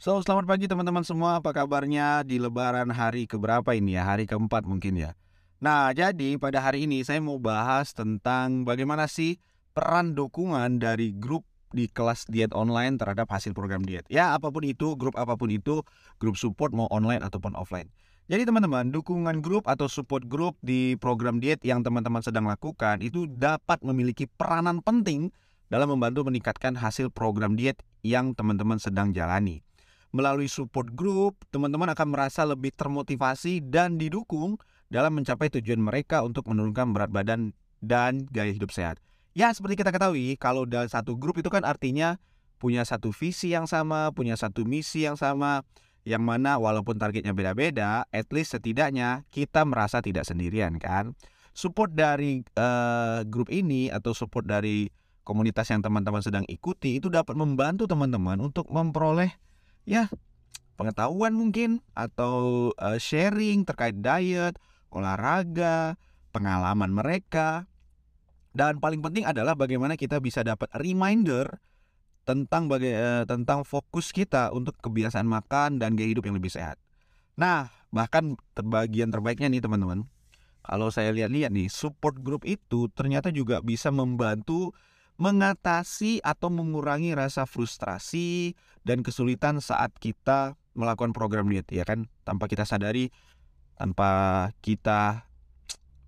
So, selamat pagi teman-teman semua. Apa kabarnya di lebaran hari keberapa ini ya? Hari keempat mungkin ya. Nah, jadi pada hari ini saya mau bahas tentang bagaimana sih peran dukungan dari grup di kelas diet online terhadap hasil program diet. Ya, apa pun itu, grup apa pun itu, grup support mau online ataupun offline. Jadi teman-teman, dukungan grup atau support grup di program diet yang teman-teman sedang lakukan itu dapat memiliki peranan penting dalam membantu meningkatkan hasil program diet yang teman-teman sedang jalani melalui support group, teman-teman akan merasa lebih termotivasi dan didukung dalam mencapai tujuan mereka untuk menurunkan berat badan dan gaya hidup sehat. Ya, seperti kita ketahui, kalau dalam satu grup itu kan artinya punya satu visi yang sama, punya satu misi yang sama, yang mana walaupun targetnya beda-beda, at least setidaknya kita merasa tidak sendirian kan. Support dari uh, grup ini atau support dari komunitas yang teman-teman sedang ikuti itu dapat membantu teman-teman untuk memperoleh ya pengetahuan mungkin atau uh, sharing terkait diet, olahraga, pengalaman mereka. Dan paling penting adalah bagaimana kita bisa dapat reminder tentang baga uh, tentang fokus kita untuk kebiasaan makan dan gaya hidup yang lebih sehat. Nah, bahkan terbagian terbaiknya nih teman-teman. Kalau saya lihat-lihat nih, support group itu ternyata juga bisa membantu mengatasi atau mengurangi rasa frustrasi dan kesulitan saat kita melakukan program diet ya kan? Tanpa kita sadari tanpa kita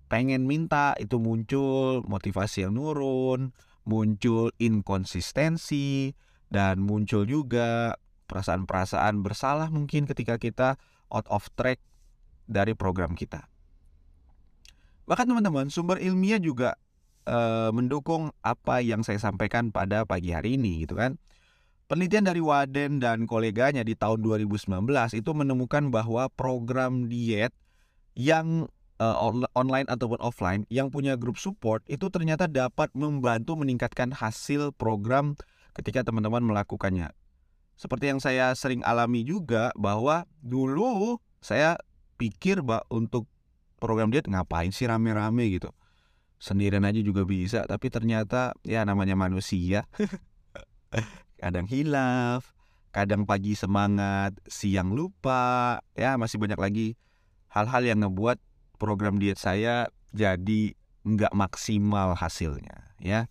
pengen minta itu muncul motivasi yang nurun muncul inkonsistensi dan muncul juga perasaan-perasaan bersalah mungkin ketika kita out of track dari program kita. Bahkan teman-teman sumber ilmiah juga uh, mendukung apa yang saya sampaikan pada pagi hari ini gitu kan. Penelitian dari Waden dan koleganya di tahun 2019 itu menemukan bahwa program diet yang uh, online ataupun offline yang punya grup support itu ternyata dapat membantu meningkatkan hasil program ketika teman-teman melakukannya. Seperti yang saya sering alami juga bahwa dulu saya pikir bahwa untuk program diet ngapain sih rame-rame gitu sendirian aja juga bisa tapi ternyata ya namanya manusia. Kadang hilaf kadang pagi semangat siang lupa ya masih banyak lagi hal-hal yang ngebuat program diet saya jadi nggak maksimal hasilnya ya.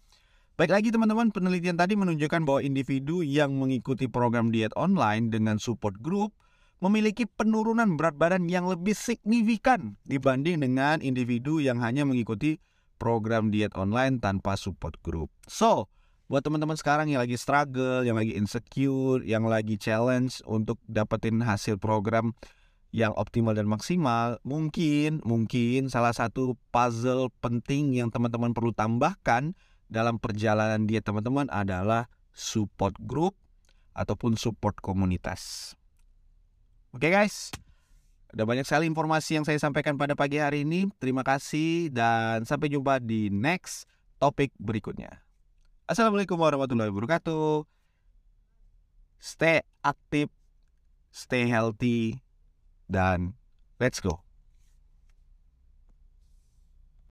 Baik lagi teman-teman, penelitian tadi menunjukkan bahwa individu yang mengikuti program diet online dengan support group memiliki penurunan berat badan yang lebih signifikan dibanding dengan individu yang hanya mengikuti program diet online tanpa support group. So, buat teman-teman sekarang yang lagi struggle, yang lagi insecure, yang lagi challenge untuk dapetin hasil program yang optimal dan maksimal, mungkin mungkin salah satu puzzle penting yang teman-teman perlu tambahkan dalam perjalanan diet teman-teman adalah support group ataupun support komunitas. Oke okay guys, ada banyak sekali informasi yang saya sampaikan pada pagi hari ini. Terima kasih dan sampai jumpa di next topik berikutnya. Assalamualaikum warahmatullahi wabarakatuh. Stay aktif, stay healthy, dan let's go.